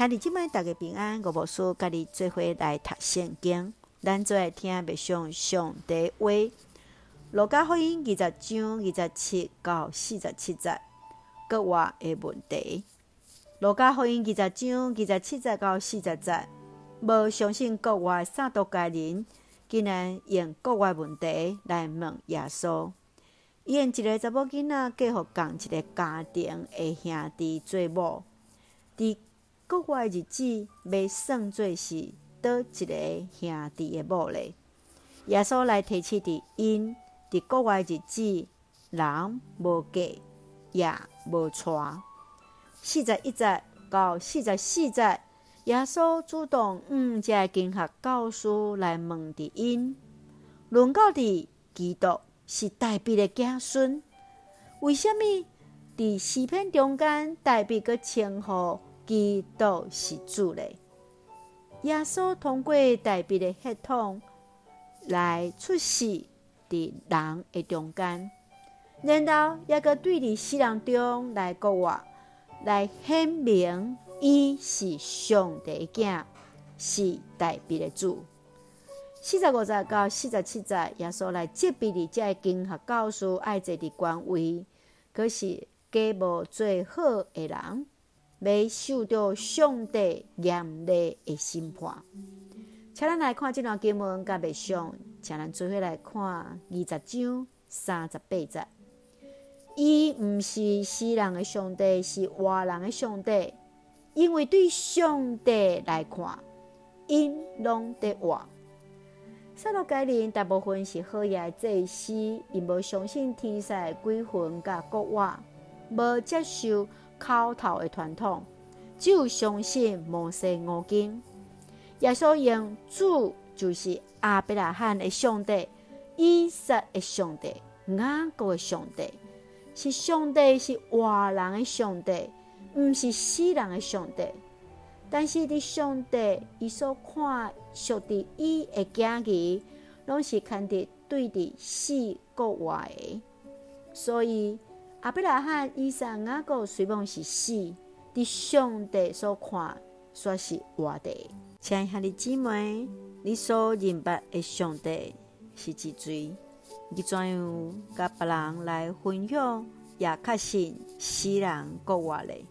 兄弟姊妹，大家平安。我无事，甲你做伙来读圣经，咱做来听默想上帝话。路加福音二十章二十七到四十七节，国外的问题。罗家福音二十章二十七节到四十节，无相信国外撒都该人，竟然用国外问题来问耶稣。伊用一个查某囡仔嫁互共一个家庭的兄弟做某，伫国外日子要算做是倒一个兄弟的某呢？耶稣来提起伫因伫国外日子，人无嫁也无娶。四十一节到四十四节，耶稣主动向这经学教师来问伫因，论到伫基督是代笔的子孙，为虾米伫诗篇中间大卫阁称呼？基督是主嘞，耶稣通过大卫的血统来出世伫人的中间，然后也阁对伫世人中来讲话，来显明伊是上帝的囝，是大卫的主。四十五节到四十七节，耶稣来责备伫遮经学教师爱者伫官位，可是皆无做好的人。要受到上帝严厉的审判。请咱来看这段经文，甲未上，请咱做伙来看二十章三十八节。伊毋是死人的上帝，是活人的上帝。因为对上帝来看，因拢在活。撒都该人大部分是好野祭司，因无相信天使鬼魂甲国话，无接受。口头的传统，只有相信摩西五经。耶稣用主就是亚伯拉罕的上帝、以撒的上帝、雅各的上帝，是上帝是活人的上帝，毋是死人的上帝。但是伫上帝伊所看属伫伊的囝儿，拢是看伫对伫死国外的，所以。亚伯拉罕、以撒、雅各虽然是死，伫上帝所看，煞是活的。亲爱兄弟姊妹，你所认捌的上帝是几锥？你怎样甲别人来分享，也确信死人国活嘞？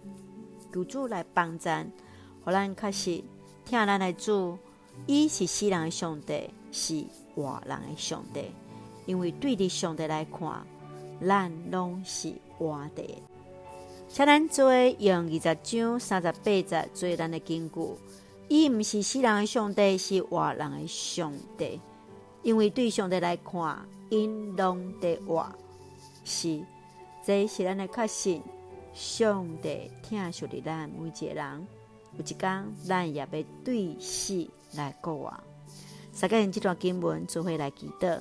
求主来帮咱，互咱确实听咱来主，伊是死人的上帝，是活人的上帝，因为对伫上帝来看。咱拢是活的，请咱做用二十章三十八节做咱的根据。伊毋是死人的上帝，是活人的上帝。因为对上帝来看，因拢伫活。是，这是咱的确信。上帝疼惜的咱每一个人，有一天咱也要对死来过活。三个人这段经文做伙来祈祷。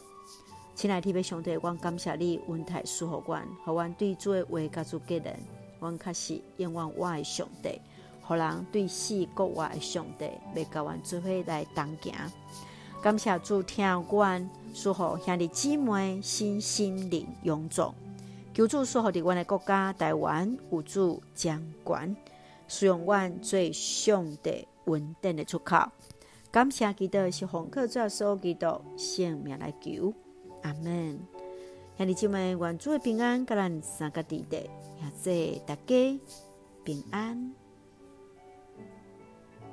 亲爱的上帝，我感谢你，恩待赐福我，互阮对主的话加诸结论。阮确实仰望我的上帝，互人对死国外的上帝，要甲阮做伙来同行。感谢主听阮，赐福兄弟姊妹心心灵勇壮。求主赐福伫阮的国家台湾有主掌管，使用阮做上帝稳定的出口。感谢基督是红客做所基督性命来求。阿门，兄弟姐妹，愿主的平安，甲咱三个弟弟，也祝大家平安。